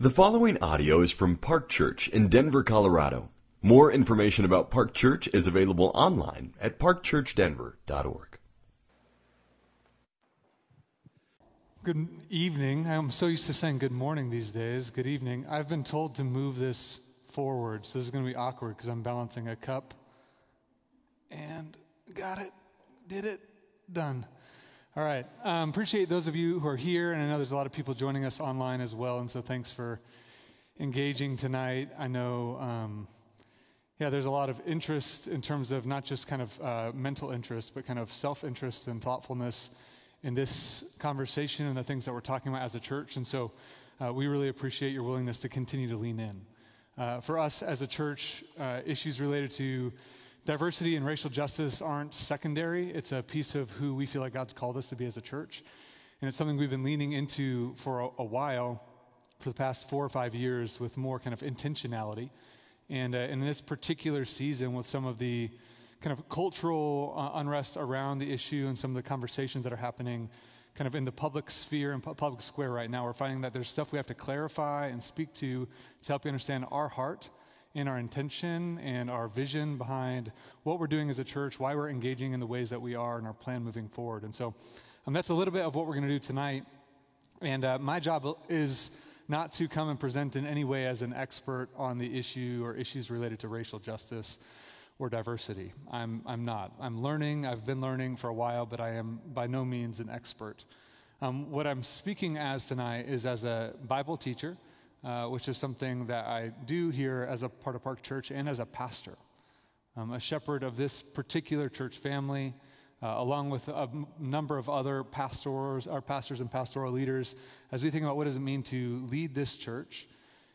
The following audio is from Park Church in Denver, Colorado. More information about Park Church is available online at parkchurchdenver.org. Good evening. I'm so used to saying good morning these days. Good evening. I've been told to move this forward, so this is going to be awkward because I'm balancing a cup. And got it. Did it. Done. All right. Um, appreciate those of you who are here, and I know there's a lot of people joining us online as well, and so thanks for engaging tonight. I know, um, yeah, there's a lot of interest in terms of not just kind of uh, mental interest, but kind of self interest and thoughtfulness in this conversation and the things that we're talking about as a church. And so uh, we really appreciate your willingness to continue to lean in. Uh, for us as a church, uh, issues related to diversity and racial justice aren't secondary. It's a piece of who we feel like God's called us to be as a church. And it's something we've been leaning into for a, a while, for the past four or five years, with more kind of intentionality. And uh, in this particular season, with some of the kind of cultural uh, unrest around the issue and some of the conversations that are happening kind of in the public sphere and public square right now, we're finding that there's stuff we have to clarify and speak to to help you understand our heart and our intention and our vision behind what we're doing as a church, why we're engaging in the ways that we are, and our plan moving forward. And so um, that's a little bit of what we're going to do tonight. And uh, my job is not to come and present in any way as an expert on the issue or issues related to racial justice or diversity. I'm, I'm not. I'm learning. I've been learning for a while, but I am by no means an expert. Um, what I'm speaking as tonight is as a Bible teacher uh, which is something that I do here as a part of Park Church and as a pastor. I'm a shepherd of this particular church family, uh, along with a m- number of other pastors, our pastors and pastoral leaders, as we think about what does it mean to lead this church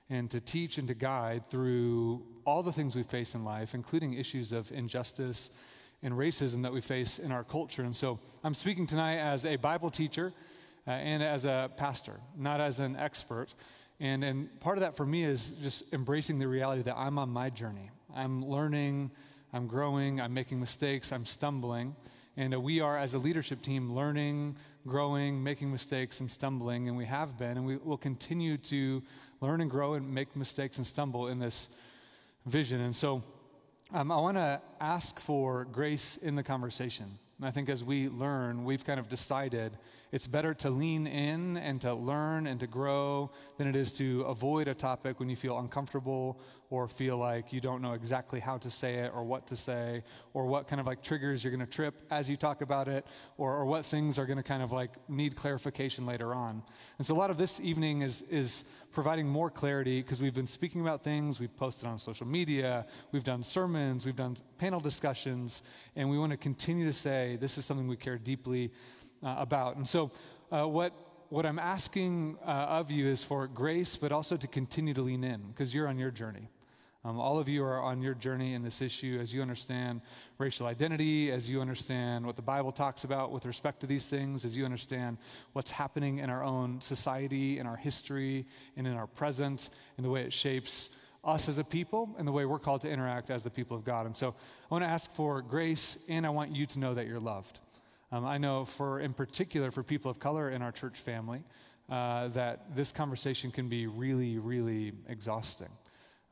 and to teach and to guide through all the things we face in life, including issues of injustice and racism that we face in our culture. And so I'm speaking tonight as a Bible teacher uh, and as a pastor, not as an expert. And, and part of that for me is just embracing the reality that I'm on my journey. I'm learning, I'm growing, I'm making mistakes, I'm stumbling. And uh, we are, as a leadership team, learning, growing, making mistakes, and stumbling. And we have been, and we will continue to learn and grow and make mistakes and stumble in this vision. And so um, I want to ask for grace in the conversation. And I think as we learn, we've kind of decided it's better to lean in and to learn and to grow than it is to avoid a topic when you feel uncomfortable or feel like you don't know exactly how to say it or what to say or what kind of like triggers you're going to trip as you talk about it or, or what things are going to kind of like need clarification later on. And so a lot of this evening is, is providing more clarity because we've been speaking about things, we've posted on social media, we've done sermons, we've done panel discussions, and we want to continue to say this is something we care deeply uh, about. And so, uh, what, what I'm asking uh, of you is for grace, but also to continue to lean in because you're on your journey. Um, all of you are on your journey in this issue as you understand racial identity, as you understand what the Bible talks about with respect to these things, as you understand what's happening in our own society, in our history, and in our present, in the way it shapes us as a people, and the way we're called to interact as the people of God. And so I want to ask for grace, and I want you to know that you're loved. Um, I know, for in particular, for people of color in our church family, uh, that this conversation can be really, really exhausting.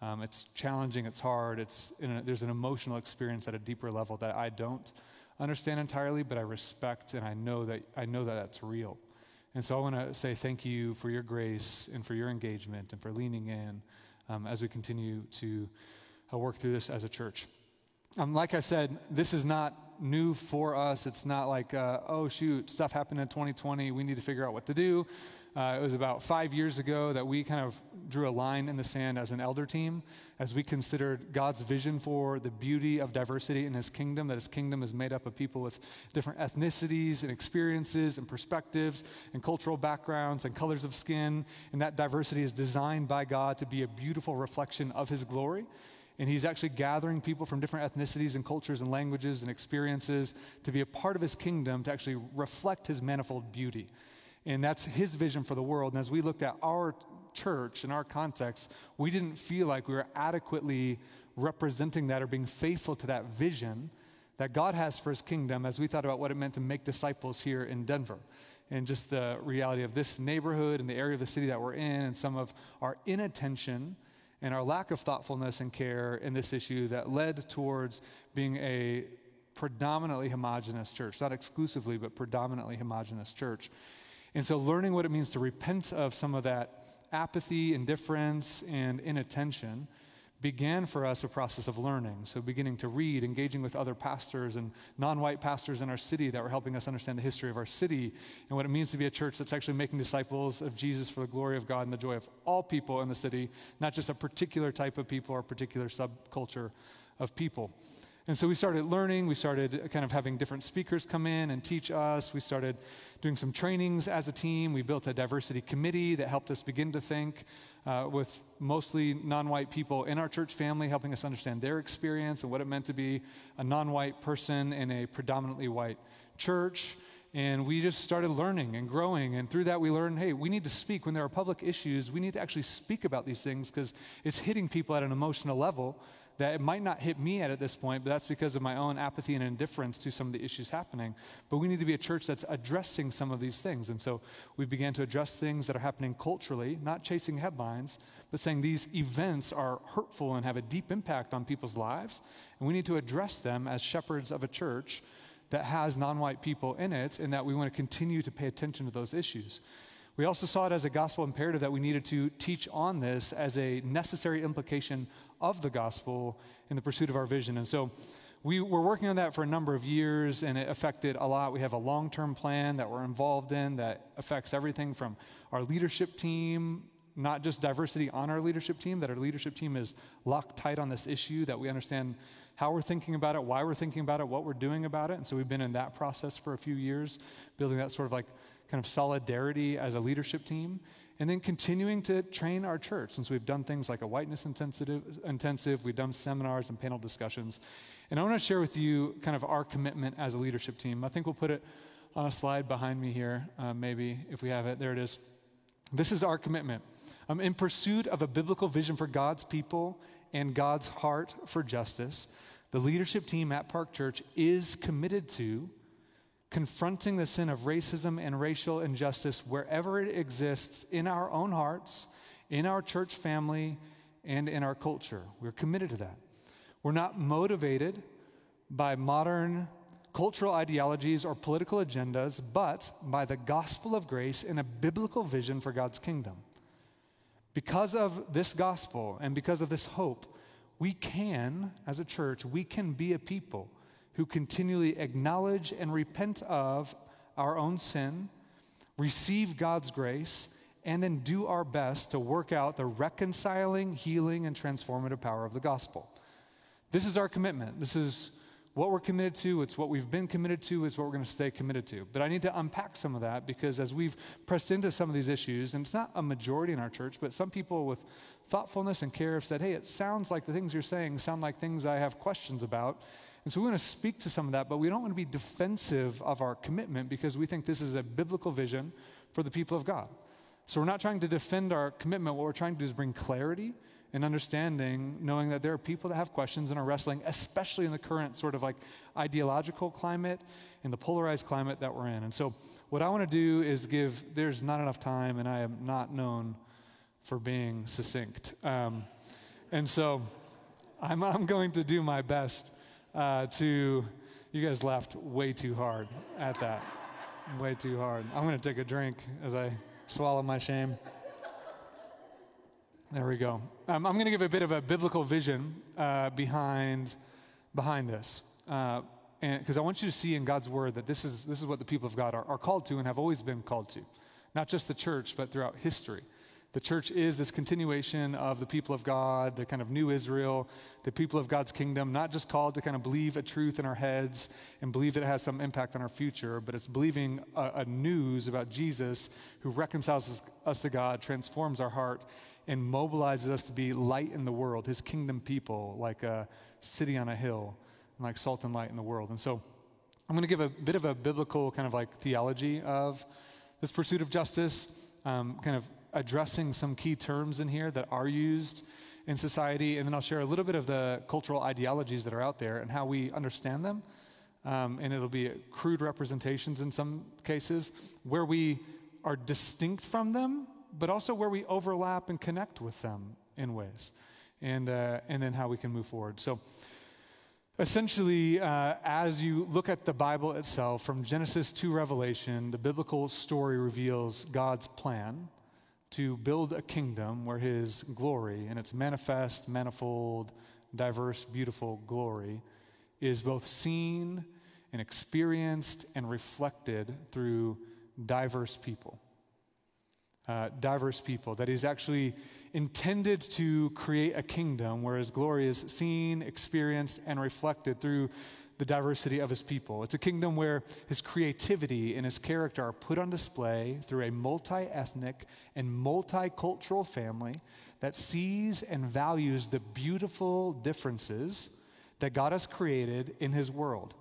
Um, it's challenging, it's hard, it's a, there's an emotional experience at a deeper level that I don't understand entirely, but I respect and I know that I know that that's real. And so I want to say thank you for your grace and for your engagement and for leaning in um, as we continue to uh, work through this as a church. Um, like I said, this is not new for us. It's not like, uh, oh, shoot, stuff happened in 2020. We need to figure out what to do. Uh, it was about five years ago that we kind of drew a line in the sand as an elder team as we considered God's vision for the beauty of diversity in His kingdom, that His kingdom is made up of people with different ethnicities and experiences and perspectives and cultural backgrounds and colors of skin. And that diversity is designed by God to be a beautiful reflection of His glory and he's actually gathering people from different ethnicities and cultures and languages and experiences to be a part of his kingdom to actually reflect his manifold beauty. And that's his vision for the world. And as we looked at our church and our context, we didn't feel like we were adequately representing that or being faithful to that vision that God has for his kingdom as we thought about what it meant to make disciples here in Denver. and just the reality of this neighborhood and the area of the city that we're in, and some of our inattention and our lack of thoughtfulness and care in this issue that led towards being a predominantly homogenous church, not exclusively, but predominantly homogenous church. And so, learning what it means to repent of some of that apathy, indifference, and inattention began for us a process of learning. So, beginning to read, engaging with other pastors and non white pastors in our city that were helping us understand the history of our city and what it means to be a church that's actually making disciples of Jesus for the glory of God and the joy of all people in the city, not just a particular type of people or a particular subculture of people. And so we started learning. We started kind of having different speakers come in and teach us. We started doing some trainings as a team. We built a diversity committee that helped us begin to think uh, with mostly non white people in our church family, helping us understand their experience and what it meant to be a non white person in a predominantly white church. And we just started learning and growing. And through that, we learned hey, we need to speak. When there are public issues, we need to actually speak about these things because it's hitting people at an emotional level that it might not hit me at at this point, but that's because of my own apathy and indifference to some of the issues happening. But we need to be a church that's addressing some of these things. And so we began to address things that are happening culturally, not chasing headlines, but saying these events are hurtful and have a deep impact on people's lives. And we need to address them as shepherds of a church that has non white people in it, and that we want to continue to pay attention to those issues. We also saw it as a gospel imperative that we needed to teach on this as a necessary implication of the gospel in the pursuit of our vision. And so we were working on that for a number of years, and it affected a lot. We have a long term plan that we're involved in that affects everything from our leadership team, not just diversity on our leadership team, that our leadership team is locked tight on this issue, that we understand how we're thinking about it, why we're thinking about it, what we're doing about it. And so we've been in that process for a few years, building that sort of like kind of solidarity as a leadership team, and then continuing to train our church. Since we've done things like a whiteness intensive, intensive we've done seminars and panel discussions. And I want to share with you kind of our commitment as a leadership team. I think we'll put it on a slide behind me here, uh, maybe if we have it. There it is. This is our commitment. Um, in pursuit of a biblical vision for God's people and God's heart for justice, the leadership team at Park Church is committed to confronting the sin of racism and racial injustice wherever it exists in our own hearts, in our church family, and in our culture. We're committed to that. We're not motivated by modern cultural ideologies or political agendas, but by the gospel of grace and a biblical vision for God's kingdom. Because of this gospel and because of this hope, we can, as a church, we can be a people who continually acknowledge and repent of our own sin, receive God's grace, and then do our best to work out the reconciling, healing, and transformative power of the gospel. This is our commitment. This is what we're committed to. It's what we've been committed to. It's what we're going to stay committed to. But I need to unpack some of that because as we've pressed into some of these issues, and it's not a majority in our church, but some people with thoughtfulness and care have said, hey, it sounds like the things you're saying sound like things I have questions about. And so we want to speak to some of that, but we don't want to be defensive of our commitment because we think this is a biblical vision for the people of God. So we're not trying to defend our commitment. What we're trying to do is bring clarity and understanding, knowing that there are people that have questions and are wrestling, especially in the current sort of like ideological climate and the polarized climate that we're in. And so, what I want to do is give, there's not enough time, and I am not known for being succinct. Um, and so, I'm, I'm going to do my best uh, to, you guys laughed way too hard at that. way too hard. I'm going to take a drink as I swallow my shame. There we go. Um, I'm going to give a bit of a biblical vision uh, behind, behind this. Uh, because I want you to see in God's word that this is, this is what the people of God are, are called to and have always been called to. Not just the church, but throughout history. The church is this continuation of the people of God, the kind of new Israel, the people of God's kingdom, not just called to kind of believe a truth in our heads and believe that it has some impact on our future, but it's believing a, a news about Jesus who reconciles us to God, transforms our heart, and mobilizes us to be light in the world, his kingdom people, like a city on a hill, and like salt and light in the world. And so I'm going to give a bit of a biblical kind of like theology of this pursuit of justice, um, kind of addressing some key terms in here that are used in society, and then I'll share a little bit of the cultural ideologies that are out there and how we understand them um, and it'll be crude representations in some cases, where we are distinct from them, but also where we overlap and connect with them in ways, and, uh, and then how we can move forward. So, essentially, uh, as you look at the Bible itself, from Genesis to Revelation, the biblical story reveals God's plan to build a kingdom where his glory and its manifest, manifold, diverse, beautiful glory is both seen and experienced and reflected through diverse people. Uh, diverse people, that he's actually intended to create a kingdom where his glory is seen, experienced, and reflected through the diversity of his people. It's a kingdom where his creativity and his character are put on display through a multi ethnic and multicultural family that sees and values the beautiful differences that God has created in his world.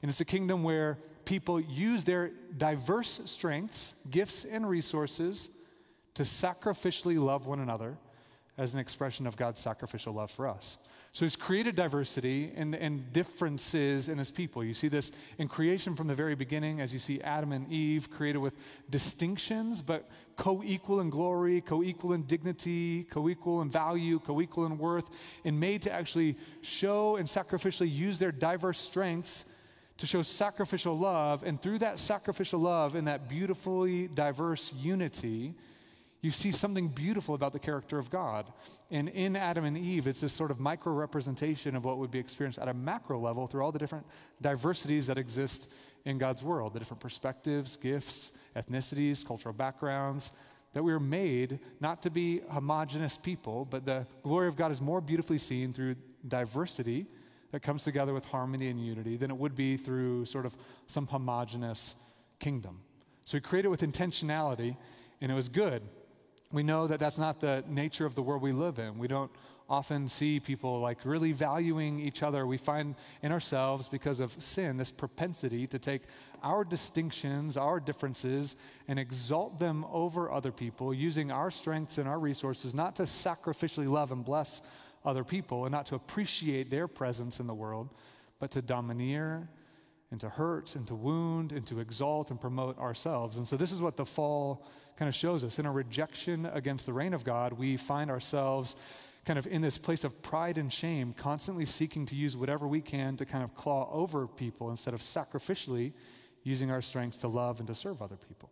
And it's a kingdom where people use their diverse strengths, gifts, and resources to sacrificially love one another as an expression of God's sacrificial love for us. So he's created diversity and, and differences in his people. You see this in creation from the very beginning, as you see Adam and Eve created with distinctions, but co equal in glory, co equal in dignity, co equal in value, co equal in worth, and made to actually show and sacrificially use their diverse strengths to show sacrificial love. And through that sacrificial love and that beautifully diverse unity, you see something beautiful about the character of God. And in Adam and Eve, it's this sort of micro representation of what would be experienced at a macro level through all the different diversities that exist in God's world the different perspectives, gifts, ethnicities, cultural backgrounds. That we were made not to be homogenous people, but the glory of God is more beautifully seen through diversity that comes together with harmony and unity than it would be through sort of some homogenous kingdom. So he created with intentionality, and it was good. We know that that's not the nature of the world we live in. We don't often see people like really valuing each other. We find in ourselves, because of sin, this propensity to take our distinctions, our differences, and exalt them over other people, using our strengths and our resources not to sacrificially love and bless other people and not to appreciate their presence in the world, but to domineer and to hurt and to wound and to exalt and promote ourselves. And so, this is what the fall kind of shows us. In a rejection against the reign of God, we find ourselves kind of in this place of pride and shame, constantly seeking to use whatever we can to kind of claw over people instead of sacrificially using our strengths to love and to serve other people.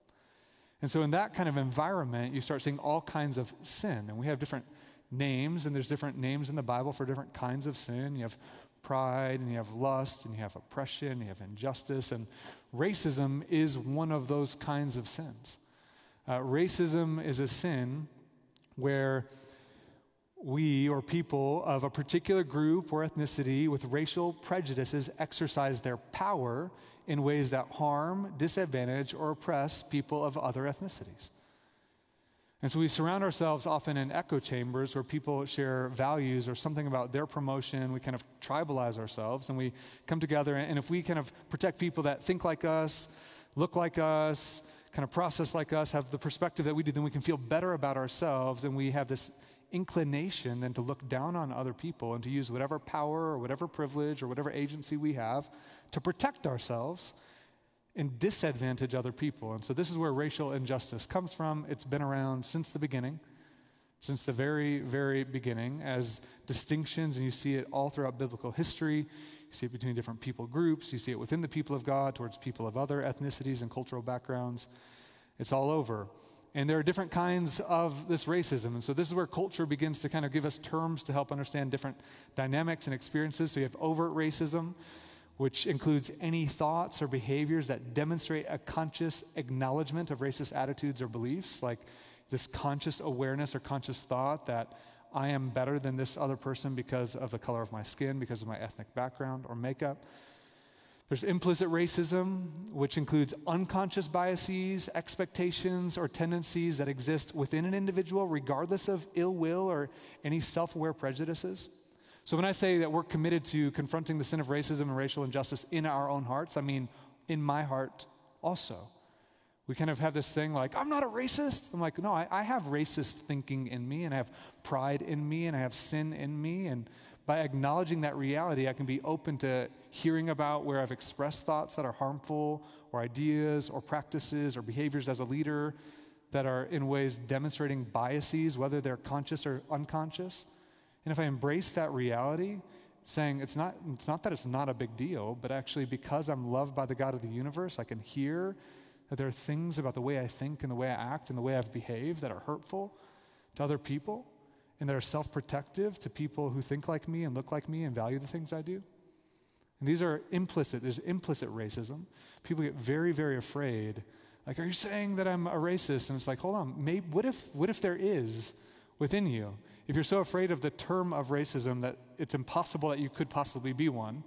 And so, in that kind of environment, you start seeing all kinds of sin. And we have different names, and there's different names in the Bible for different kinds of sin. You have pride, and you have lust, and you have oppression, you have injustice. And racism is one of those kinds of sins. Uh, racism is a sin where we or people of a particular group or ethnicity with racial prejudices exercise their power in ways that harm, disadvantage, or oppress people of other ethnicities. And so we surround ourselves often in echo chambers where people share values or something about their promotion. We kind of tribalize ourselves and we come together. And if we kind of protect people that think like us, look like us, kind of process like us, have the perspective that we do, then we can feel better about ourselves and we have this inclination then to look down on other people and to use whatever power or whatever privilege or whatever agency we have to protect ourselves and disadvantage other people. And so this is where racial injustice comes from. It's been around since the beginning, since the very, very beginning, as distinctions, and you see it all throughout biblical history. You see it between different people groups. You see it within the people of God towards people of other ethnicities and cultural backgrounds. It's all over. And there are different kinds of this racism. And so this is where culture begins to kind of give us terms to help understand different dynamics and experiences. So you have overt racism, which includes any thoughts or behaviors that demonstrate a conscious acknowledgement of racist attitudes or beliefs, like this conscious awareness or conscious thought that I am better than this other person because of the color of my skin, because of my ethnic background or makeup. There's implicit racism, which includes unconscious biases, expectations, or tendencies that exist within an individual, regardless of ill will or any self aware prejudices. So, when I say that we're committed to confronting the sin of racism and racial injustice in our own hearts, I mean in my heart also. We kind of have this thing like, I'm not a racist. I'm like, no, I, I have racist thinking in me, and I have pride in me, and I have sin in me. And by acknowledging that reality, I can be open to hearing about, where I've expressed thoughts that are harmful, or ideas, or practices, or behaviors as a leader that are in ways demonstrating biases, whether they're conscious or unconscious. And if I embrace that reality, saying it's not, it's not that it's not a big deal, but actually because I'm loved by the God of the universe, I can hear that there are things about the way I think and the way I act and the way I've behaved that are hurtful to other people and that are self protective to people who think like me and look like me and value the things I do. And these are implicit, there's implicit racism. People get very, very afraid. Like, are you saying that I'm a racist? And it's like, hold on, maybe, what, if, what if there is within you? If you're so afraid of the term of racism that it's impossible that you could possibly be one,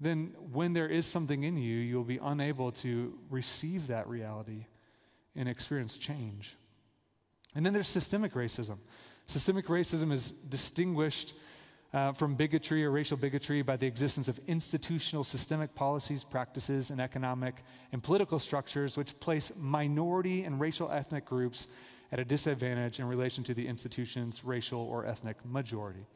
then when there is something in you, you'll be unable to receive that reality and experience change. And then there's systemic racism. Systemic racism is distinguished uh, from bigotry or racial bigotry by the existence of institutional systemic policies, practices, and economic and political structures which place minority and racial ethnic groups at a disadvantage in relation to the institution's racial or ethnic majority.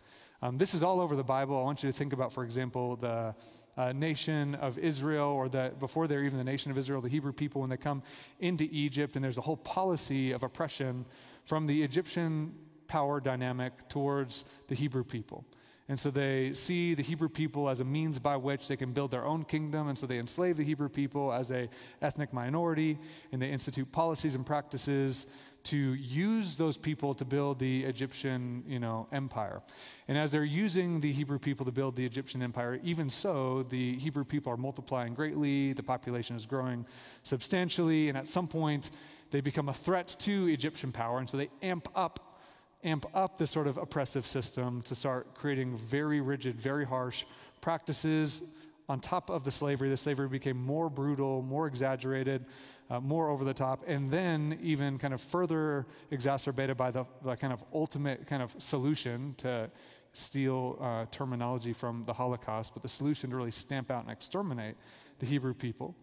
Um, this is all over the Bible. I want you to think about, for example, the uh, nation of Israel, or the, before they're even the nation of Israel, the Hebrew people, when they come into Egypt, and there's a whole policy of oppression from the Egyptian power dynamic towards the Hebrew people. And so they see the Hebrew people as a means by which they can build their own kingdom. And so they enslave the Hebrew people as a ethnic minority, and they institute policies and practices to use those people to build the Egyptian, you know, empire. And as they're using the Hebrew people to build the Egyptian empire, even so, the Hebrew people are multiplying greatly, the population is growing substantially, and at some point they become a threat to Egyptian power, and so they amp up amp up this sort of oppressive system to start creating very rigid, very harsh practices on top of the slavery. The slavery became more brutal, more exaggerated, uh, more over the top, and then even kind of further exacerbated by the, the kind of ultimate kind of solution to steal uh, terminology from the Holocaust, but the solution to really stamp out and exterminate the Hebrew people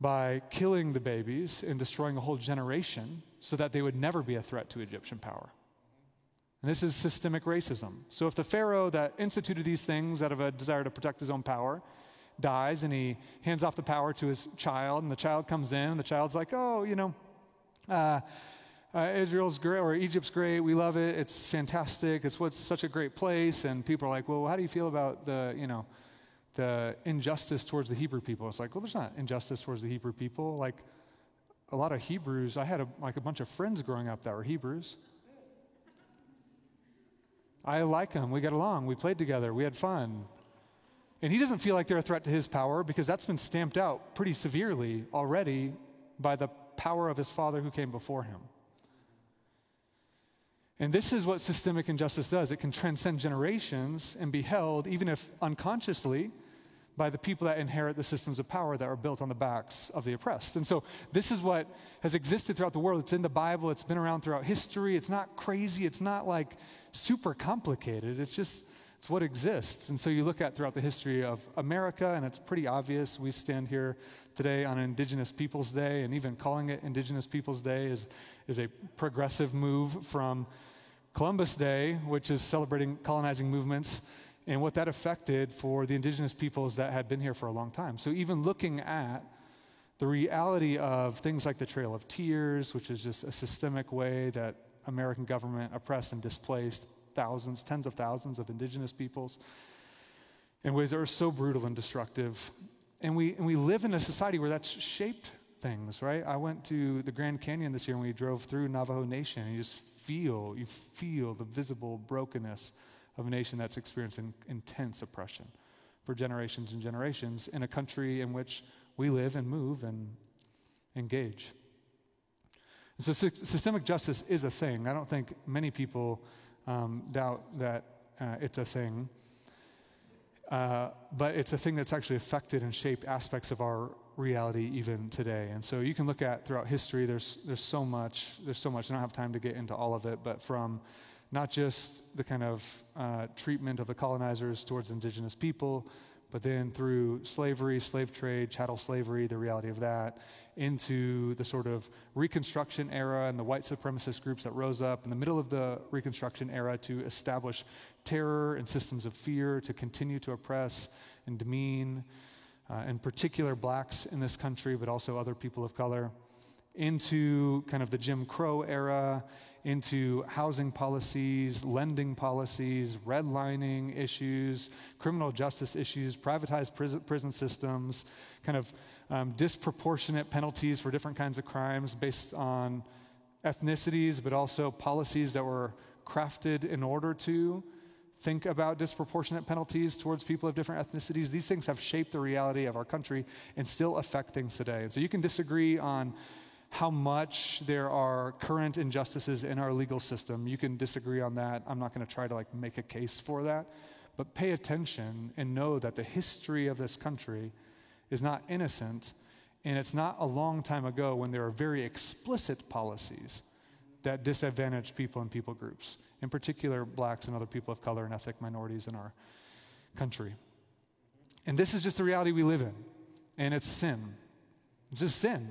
by killing the babies and destroying a whole generation so that they would never be a threat to Egyptian power. And this is systemic racism. So if the Pharaoh that instituted these things out of a desire to protect his own power dies and he hands off the power to his child, and the child comes in, and the child's like, oh, you know, uh, uh, Israel's great or Egypt's great. We love it. It's fantastic. It's what's such a great place. And people are like, well, how do you feel about the, you know, the injustice towards the Hebrew people. It's like, well, there's not injustice towards the Hebrew people. Like a lot of Hebrews, I had a, like a bunch of friends growing up that were Hebrews. I like him. We get along. We played together. We had fun. And he doesn't feel like they're a threat to his power because that's been stamped out pretty severely already by the power of his father who came before him. And this is what systemic injustice does it can transcend generations and be held, even if unconsciously, by the people that inherit the systems of power that are built on the backs of the oppressed. And so, this is what has existed throughout the world. It's in the Bible, it's been around throughout history. It's not crazy, it's not like super complicated. It's just, it's what exists. And so, you look at throughout the history of America, and it's pretty obvious. We stand here today on Indigenous Peoples Day, and even calling it Indigenous Peoples Day is, is a progressive move from Columbus Day, which is celebrating colonizing movements and what that affected for the indigenous peoples that had been here for a long time. So, even looking at the reality of things like the Trail of Tears, which is just a systemic way that American government oppressed and displaced thousands, tens of thousands of indigenous peoples in ways that are so brutal and destructive. And we, and we live in a society where that's shaped things, right? I went to the Grand Canyon this year and we drove through Navajo Nation and you just feel, you feel the visible brokenness of a nation that's experiencing intense oppression for generations and generations in a country in which we live and move and engage. And so systemic justice is a thing. I don't think many people um, doubt that uh, it's a thing. Uh, but it's a thing that's actually affected and shaped aspects of our reality even today. And so you can look at throughout history, there's, there's so much, there's so much. I don't have time to get into all of it, but from not just the kind of uh, treatment of the colonizers towards indigenous people, but then through slavery, slave trade, chattel slavery, the reality of that, into the sort of Reconstruction era and the white supremacist groups that rose up in the middle of the Reconstruction era to establish terror and systems of fear, to continue to oppress and demean, uh, in particular blacks in this country, but also other people of color, into kind of the Jim Crow era into housing policies, lending policies, redlining issues, criminal justice issues, privatized prison, systems, kind of um, disproportionate penalties for different kinds of crimes based on ethnicities, but also policies that were crafted in order to think about disproportionate penalties towards people of different ethnicities. These things have shaped the reality of our country and still affect things today. And so you can disagree on how much there are current injustices in our legal system. You can disagree on that. I'm not going to try to like make a case for that. But pay attention and know that the history of this country is not innocent and it's not a long time ago when there are very explicit policies that disadvantage people and people groups, in particular blacks and other people of color and ethnic minorities in our country. And this is just the reality we live in, and it's sin. Just sin.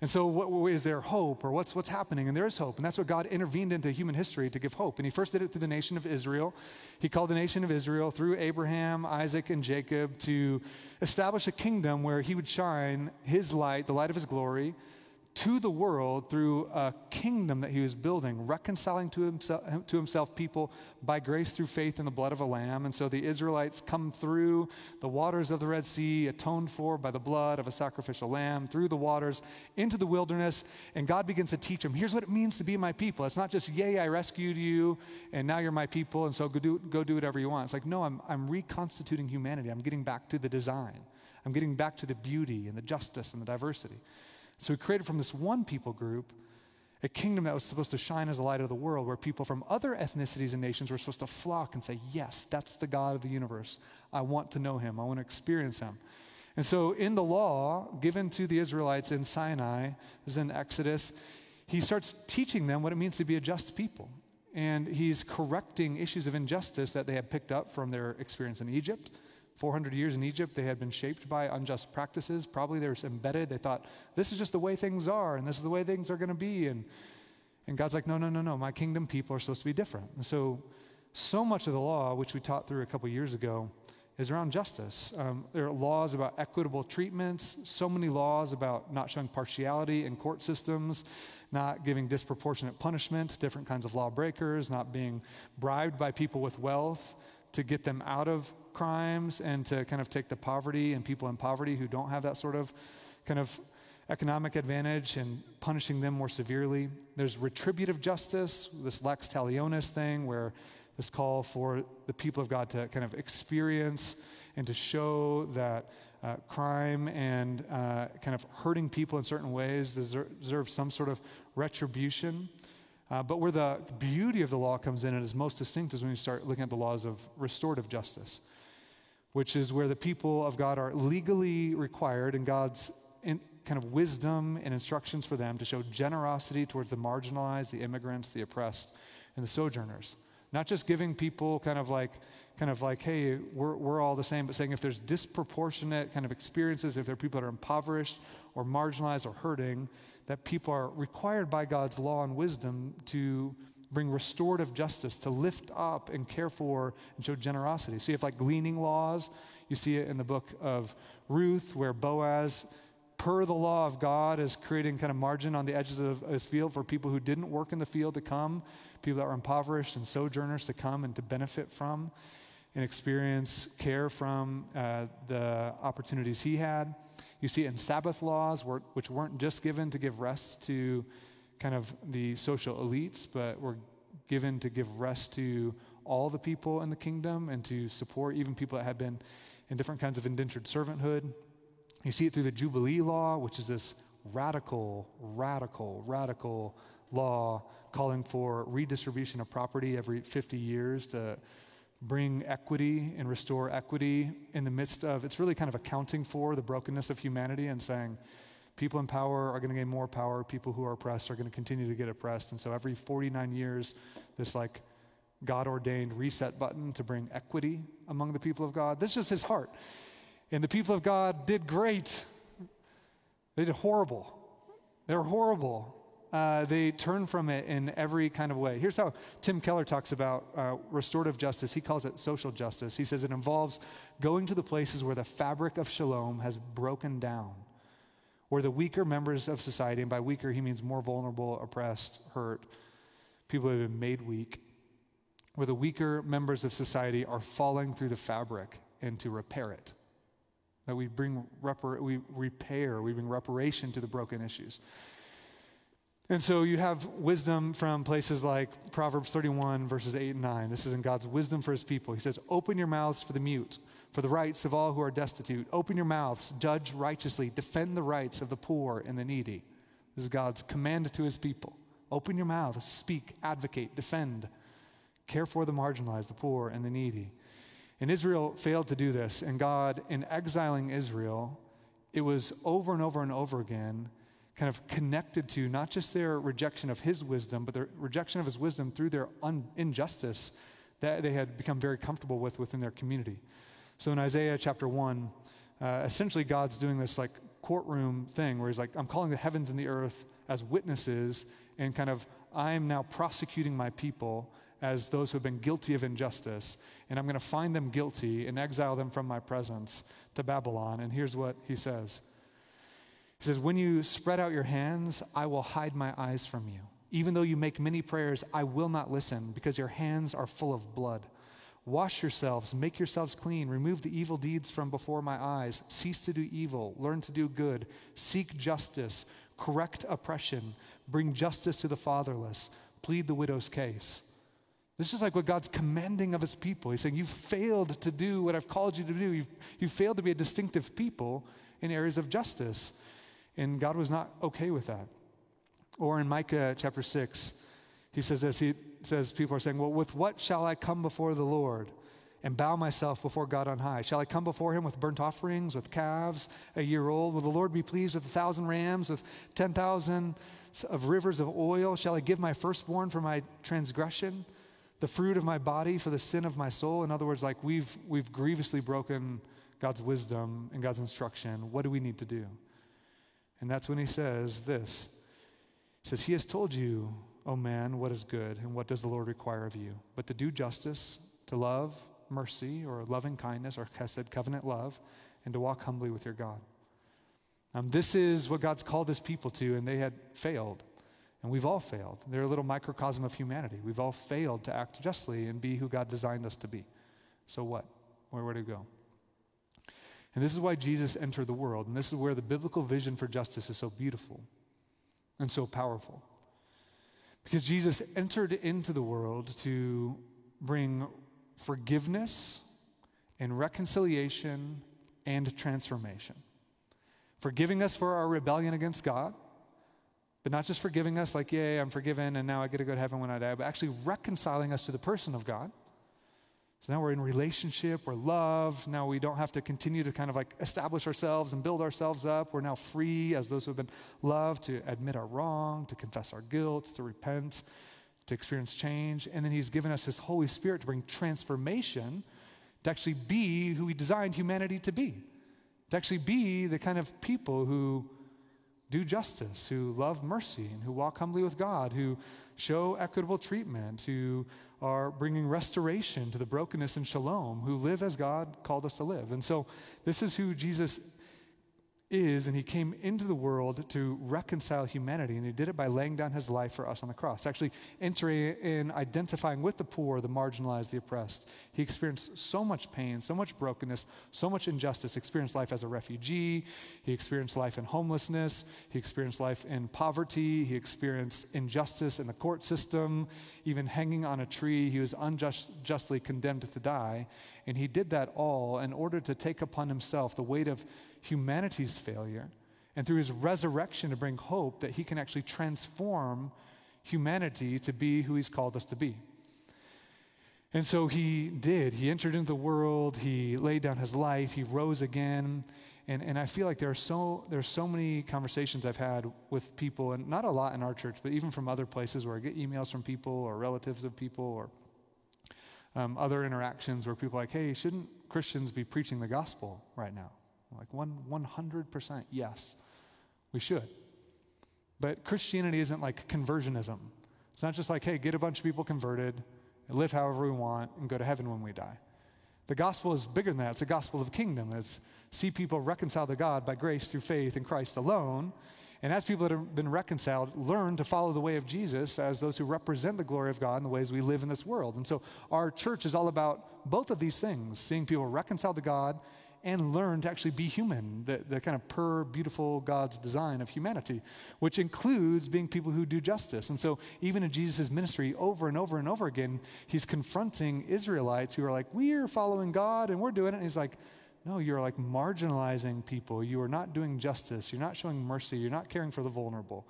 And so, what, is there hope or what's, what's happening? And there is hope. And that's what God intervened into human history to give hope. And He first did it through the nation of Israel. He called the nation of Israel through Abraham, Isaac, and Jacob to establish a kingdom where He would shine His light, the light of His glory, to the world through a kingdom that he was building, reconciling to himself, to himself people by grace through faith in the blood of a lamb. And so the Israelites come through the waters of the Red Sea, atoned for by the blood of a sacrificial lamb, through the waters into the wilderness. And God begins to teach them here's what it means to be my people. It's not just, yay, I rescued you, and now you're my people, and so go do, go do whatever you want. It's like, no, I'm, I'm reconstituting humanity. I'm getting back to the design, I'm getting back to the beauty and the justice and the diversity. So he created from this one people group a kingdom that was supposed to shine as a light of the world, where people from other ethnicities and nations were supposed to flock and say, Yes, that's the God of the universe. I want to know him, I want to experience him. And so, in the law given to the Israelites in Sinai, this is in Exodus, he starts teaching them what it means to be a just people. And he's correcting issues of injustice that they had picked up from their experience in Egypt 400 years in Egypt, they had been shaped by unjust practices. Probably they were embedded. They thought, this is just the way things are, and this is the way things are going to be. And, and God's like, no, no, no, no. My kingdom people are supposed to be different. And so, so much of the law, which we taught through a couple years ago, is around justice. Um, there are laws about equitable treatments, so many laws about not showing partiality in court systems, not giving disproportionate punishment to different kinds of lawbreakers, not being bribed by people with wealth to get them out of crimes and to kind of take the poverty and people in poverty who don't have that sort of kind of economic advantage and punishing them more severely. There's retributive justice, this lex talionis thing, where this call for the people of God to kind of experience and to show that uh, crime and uh, kind of hurting people in certain ways deserve, some sort of retribution. Uh, but where the beauty of the law comes in and is most distinct is when you start looking at the laws of restorative justice, which is where the people of God are legally required in God's in, kind of wisdom and instructions for them to show generosity towards the marginalized, the immigrants, the oppressed, and the sojourners. Not just giving people kind of like, kind of like, hey, we're, we're all the same, but saying if there's disproportionate kind of experiences, if there are people that are impoverished or marginalized or hurting, that people are required by God's law and wisdom to bring restorative justice, to lift up and care for and show generosity. So you have like gleaning laws. You see it in the book of Ruth, where Boaz, per the law of God, is creating kind of margin on the edges of his field for people who didn't work in the field to come, people that were impoverished and sojourners to come and to benefit from and experience care from uh, the opportunities he had. You see it in Sabbath laws, which weren't just given to give rest to kind of the social elites, but were given to give rest to all the people in the kingdom and to support even people that had been in different kinds of indentured servanthood. You see it through the Jubilee law, which is this radical, radical, radical law calling for redistribution of property every 50 years to bring equity and restore equity in the midst of it's really kind of accounting for the brokenness of humanity and saying people in power are going to gain more power people who are oppressed are going to continue to get oppressed and so every 49 years this like God ordained reset button to bring equity among the people of God. This is his heart. And the people of God did great. They did horrible. They were horrible. Uh, they turned from it in every kind of way. Here's how Tim Keller talks about uh, restorative justice. He calls it social justice. He says it involves going to the places where the fabric of shalom has broken down, where the weaker members of society, and by weaker he means more vulnerable, oppressed, hurt, people who have been made weak, where the weaker members of society are falling through the fabric and to repair it. That we bring repar- we repair, we bring reparation to the broken issues. And so you have wisdom from places like Proverbs 31, verses 8 and 9. This is in God's wisdom for his people. He says, Open your mouths for the mute, for the rights of all who are destitute. Open your mouths, judge righteously, defend the rights of the poor and the needy. This is God's command to his people. Open your mouths, speak, advocate, defend, care for the marginalized, the poor, and the needy. And Israel failed to do this, and God, in exiling Israel, it was over and over and over again kind of connected to not just their rejection of his wisdom, but their rejection of his wisdom through their un- injustice that they had become very comfortable with within their community. So in Isaiah chapter 1, uh, essentially God's doing this like courtroom thing where he's like, I'm calling the heavens and the earth as witnesses, and kind of, I'm now prosecuting my people as those who have been guilty of injustice, and I'm going to find them guilty and exile them from my presence to Babylon. And here's what he says he says, When you spread out your hands, I will hide my eyes from you. Even though you make many prayers, I will not listen because your hands are full of blood. Wash yourselves, make yourselves clean, remove the evil deeds from before my eyes. Cease to do evil, learn to do good, seek justice, correct oppression, bring justice to the fatherless, plead the widow's case. This is like what God's commanding of his people. He's saying, You've failed to do what I've called you to do. You've, you've failed to be a distinctive people in areas of justice. And God was not okay with that. Or in Micah chapter 6, he says this He says, People are saying, Well, with what shall I come before the Lord and bow myself before God on high? Shall I come before him with burnt offerings, with calves a year old? Will the Lord be pleased with a thousand rams, with 10,000 of rivers of oil? Shall I give my firstborn for my transgression, the fruit of my body for the sin of my soul? In other words, like we've, we've grievously broken God's wisdom and God's instruction. What do we need to do? And that's when he says this He says, He has told you, O man, what is good and what does the Lord require of you, but to do justice, to love mercy or loving kindness or chesed, covenant love, and to walk humbly with your God. Um, this is what God's called his people to, and they had failed. And we've all failed. They're a little microcosm of humanity. We've all failed to act justly and be who God designed us to be. So what? Where would it go? And this is why Jesus entered the world. And this is where the biblical vision for justice is so beautiful and so powerful. Because Jesus entered into the world to bring forgiveness and reconciliation and transformation. Forgiving us for our rebellion against God, but not just forgiving us like, yay, I'm forgiven and now I get to go to heaven when I die, but actually reconciling us to the person of God so now we're in relationship, we're loved. Now we don't have to continue to kind of like establish ourselves and build ourselves up. We're now free as those who have been loved to admit our wrong, to confess our guilt, to repent, to experience change. And then He's given us His Holy Spirit to bring transformation, to actually be who He designed humanity to be, to actually be the kind of people who do justice, who love mercy, and who walk humbly with God, who show equitable treatment, who are bringing restoration to the brokenness and shalom, who live as God called us to live. And so, this is who Jesus is, and he came into the world to reconcile humanity, and he did it by laying down his life for us on the cross, actually entering in identifying with the poor, the marginalized, the oppressed. He experienced so much pain, so much brokenness, so much injustice, experienced life as a refugee, he experienced life in homelessness, he experienced life in poverty, he experienced injustice in the court system, even hanging on a tree, he was unjustly condemned to die, and he did that all in order to take upon himself the weight of humanity's failure and through his resurrection to bring hope that he can actually transform humanity to be who he's called us to be. And so he did. He entered into the world, he laid down his life, he rose again. And, and I feel like there are, so, there are so many conversations I've had with people, and not a lot in our church, but even from other places where I get emails from people or relatives of people or Um, other interactions where people are like, hey, shouldn't Christians be preaching the gospel right now? Like one, 100% yes, we should. But Christianity isn't like conversionism. It's not just like, hey, get a bunch of people converted, live however we want, and go to heaven when we die. The gospel is bigger than that. It's a gospel of kingdom. It's see people reconciled to God by grace through faith in Christ alone. And as people that have been reconciled, learn to follow the way of Jesus as those who represent the glory of God in the ways we live in this world. And so our church is all about both of these things seeing people reconciled to God and learn to actually be human, the, the kind of per beautiful God's design of humanity, which includes being people who do justice. And so, even in Jesus' ministry, over and over and over again, he's confronting Israelites who are like, We're following God and we're doing it. And he's like, no, you're like marginalizing people. You are not doing justice. You're not showing mercy. You're not caring for the vulnerable.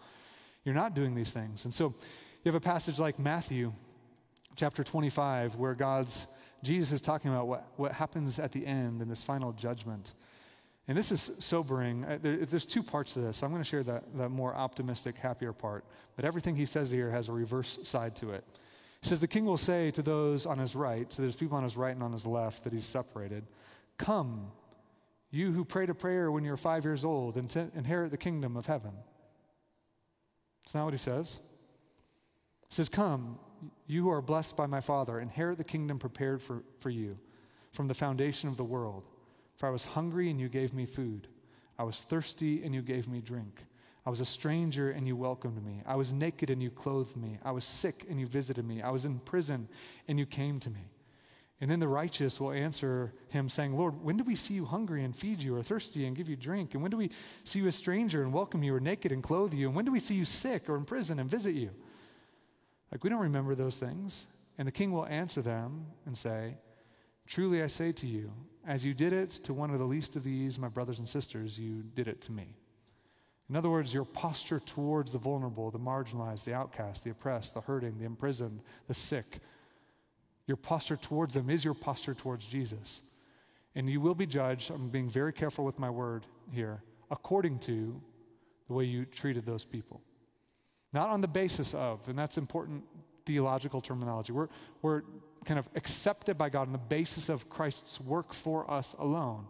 You're not doing these things. And so you have a passage like Matthew chapter 25 where God's Jesus is talking about what, what happens at the end in this final judgment. And this is sobering. Uh, there, there's two parts to this. I'm going to share the, the more optimistic, happier part. But everything he says here has a reverse side to it. He says, The king will say to those on his right, so there's people on his right and on his left that he's separated, Come, you who prayed a prayer when you were five years old, and inherit the kingdom of heaven. It's not what he says. Says, Come, you who are blessed by my Father, inherit the kingdom prepared for, for you from the foundation of the world. For I was hungry, and you gave me food. I was thirsty, and you gave me drink. I was a stranger, and you welcomed me. I was naked, and you clothed me. I was sick, and you visited me. I was in prison, and you came to me. And then the righteous will answer him, saying, Lord, when do we see you hungry and feed you, or thirsty and give you drink? And when do we see you a stranger and welcome you, or naked and clothe you? And when do we see you sick or in prison and visit you? Like, we don't remember those things. And the king will answer them and say, Truly I say to you, as you did it to one of the least of these, my brothers and sisters, you did it to me. In other words, your posture towards the vulnerable, the marginalized, the outcast, the oppressed, the hurting, the imprisoned, the sick, your posture towards them is your posture towards Jesus. And you will be judged, I'm being very careful with my word here, according to the way you treated those people. Not on the basis of, and that's important theological terminology. We're, we're kind of accepted by God on the basis of Christ's work for us alone,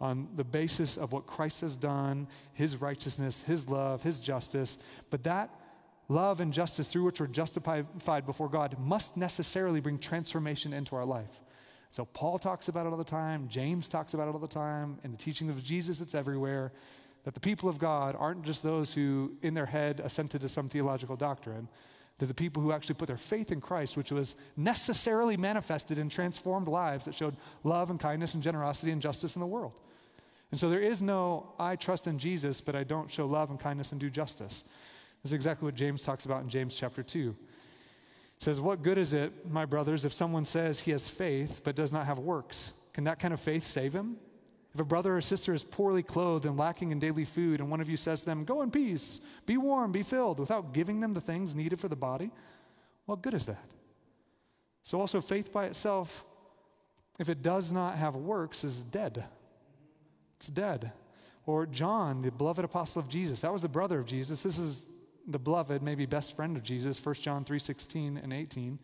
on the basis of what Christ has done, his righteousness, his love, his justice. But that love and justice through which we're justified before God must necessarily bring transformation into our life. So Paul talks about it all the time, James talks about it all the time, in the teaching of Jesus, it's everywhere that the people of God aren't just those who, in their head, assented to some theological doctrine. They're the people who actually put their faith in Christ, which was necessarily manifested in transformed lives that showed love and kindness and generosity and justice in the world. And so there is no, I trust in Jesus, but I don't show love and kindness and do justice. This is exactly what James talks about in James chapter 2. He says, What good is it, my brothers, if someone says he has faith but does not have works? Can that kind of faith save him? If a brother or sister is poorly clothed and lacking in daily food, and one of you says to them, Go in peace, be warm, be filled, without giving them the things needed for the body, what good is that? So, also, faith by itself, if it does not have works, is dead. It's dead. Or John, the beloved apostle of Jesus, that was the brother of Jesus. This is the beloved, maybe best friend of Jesus, 1 John 3 16 and 18.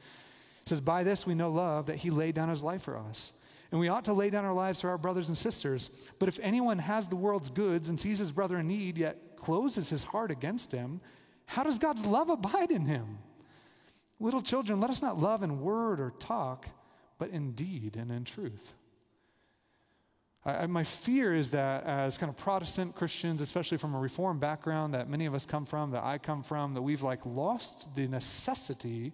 It says, By this we know love, that he laid down his life for us and we ought to lay down our lives for our brothers and sisters. But if anyone has the world's goods and sees his brother in need, yet closes his heart against him, how does God's love abide in him? Little children, let us not love in word or talk, but in deed and in truth. I, my fear is that as kind of Protestant Christians, especially from a Reformed background that many of us come from, that I come from, that we've like lost the necessity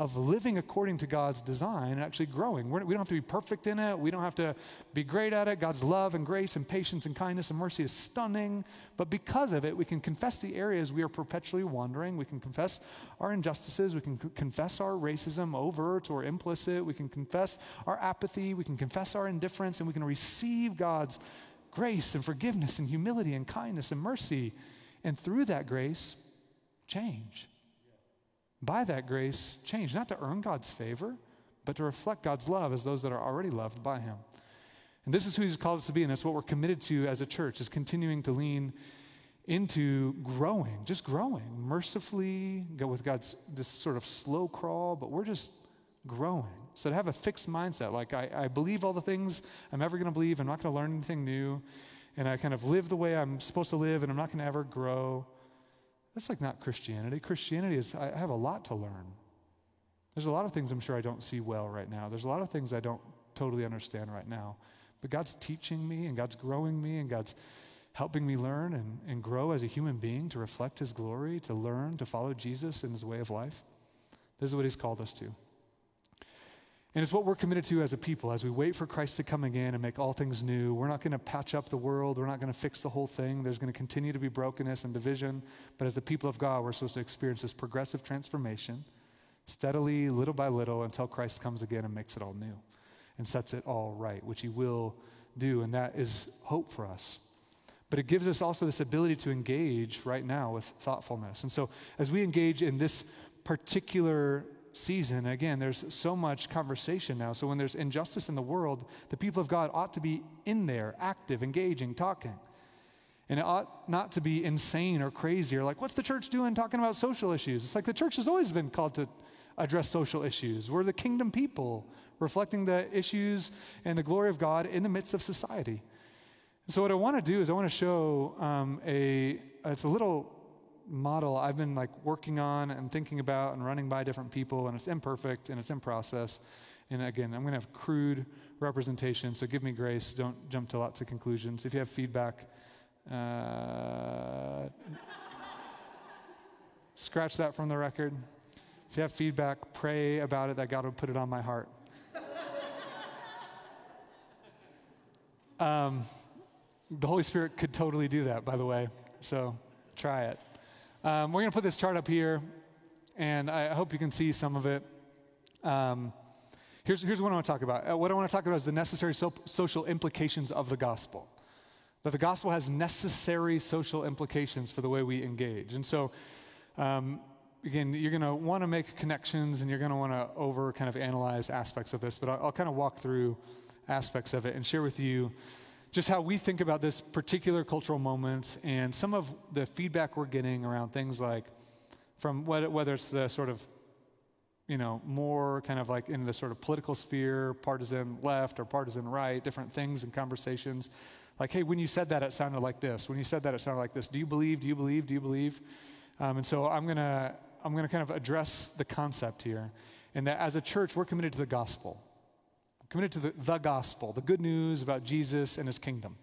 of living according to God's design and actually growing. We're, we do not have to be perfect in it. We don't have to be great at it. God's love and grace and patience and kindness and mercy is stunning. But because of it, we can confess the areas we are perpetually wandering. We can confess our injustices. We can c- confess our racism, overt or implicit. We can confess our apathy. We can confess our indifference. And we can receive God's grace and forgiveness and humility and kindness and mercy. And through that grace, change by that grace change, not to earn God's favor, but to reflect God's love as those that are already loved by Him. And this is who He's called us to be, and it's what we're committed to as a church, is continuing to lean into growing, just growing mercifully, go with God's this sort of slow crawl, but we're just growing. So to have a fixed mindset, like I, I believe all the things I'm ever going to believe, I'm not going to learn anything new, and I kind of live the way I'm supposed to live, and I'm not going to ever grow. That's like not Christianity. Christianity is, I have a lot to learn. There's a lot of things I'm sure I don't see well right now. There's a lot of things I don't totally understand right now. But God's teaching me, and God's growing me, and God's helping me learn and, and grow as a human being to reflect His glory, to learn, to follow Jesus in His way of life. This is what He's called us to. And it's what we're committed to as a people as we wait for Christ to come again and make all things new. We're not going to patch up the world. We're not going to fix the whole thing. There's going to continue to be brokenness and division. But as the people of God, we're supposed to experience this progressive transformation steadily, little by little, until Christ comes again and makes it all new and sets it all right, which He will do. And that is hope for us. But it gives us also this ability to engage right now with thoughtfulness. And so as we engage in this particular season. Again, there's so much conversation now. So when there's injustice in the world, the people of God ought to be in there, active, engaging, talking. And it ought not to be insane or crazy or like, what's the church doing talking about social issues? It's like the church has always been called to address social issues. We're the kingdom people, reflecting the issues and the glory of God in the midst of society. So, what I want to do is I want to show um, a, it's a little model I've been like working on and thinking about and running by different people, and it's imperfect and it's in process. And again, I'm going to have crude representation, so give me grace. Don't jump to lots of conclusions. If you have feedback, uh, scratch that from the record. If you have feedback, pray about it that God would put it on my heart. Um, the Holy Spirit could totally do that, by the way, so try it. Um, we're going to put this chart up here, and I hope you can see some of it. Um, here's, here's what I want to talk about. Uh, what I want to talk about is the necessary so- social implications of the gospel. That the gospel has necessary social implications for the way we engage. And so, um, again, you're going to want to make connections and you're going to want to over kind of analyze aspects of this, but I'll, I'll kind of walk through aspects of it and share with you just how we think about this particular cultural moment and some of the feedback we're getting around things like from whether it's the sort of you know more kind of like in the sort of political sphere partisan left or partisan right different things and conversations. Like hey when you said that it sounded like this. When you said that it sounded like this. Do you believe? Do you believe? Do you believe? Um, and so i'm to i'm to kind of address the concept here. And that as a church we're committed to the gospel committed to the, the gospel, the good news about Jesus and his kingdom.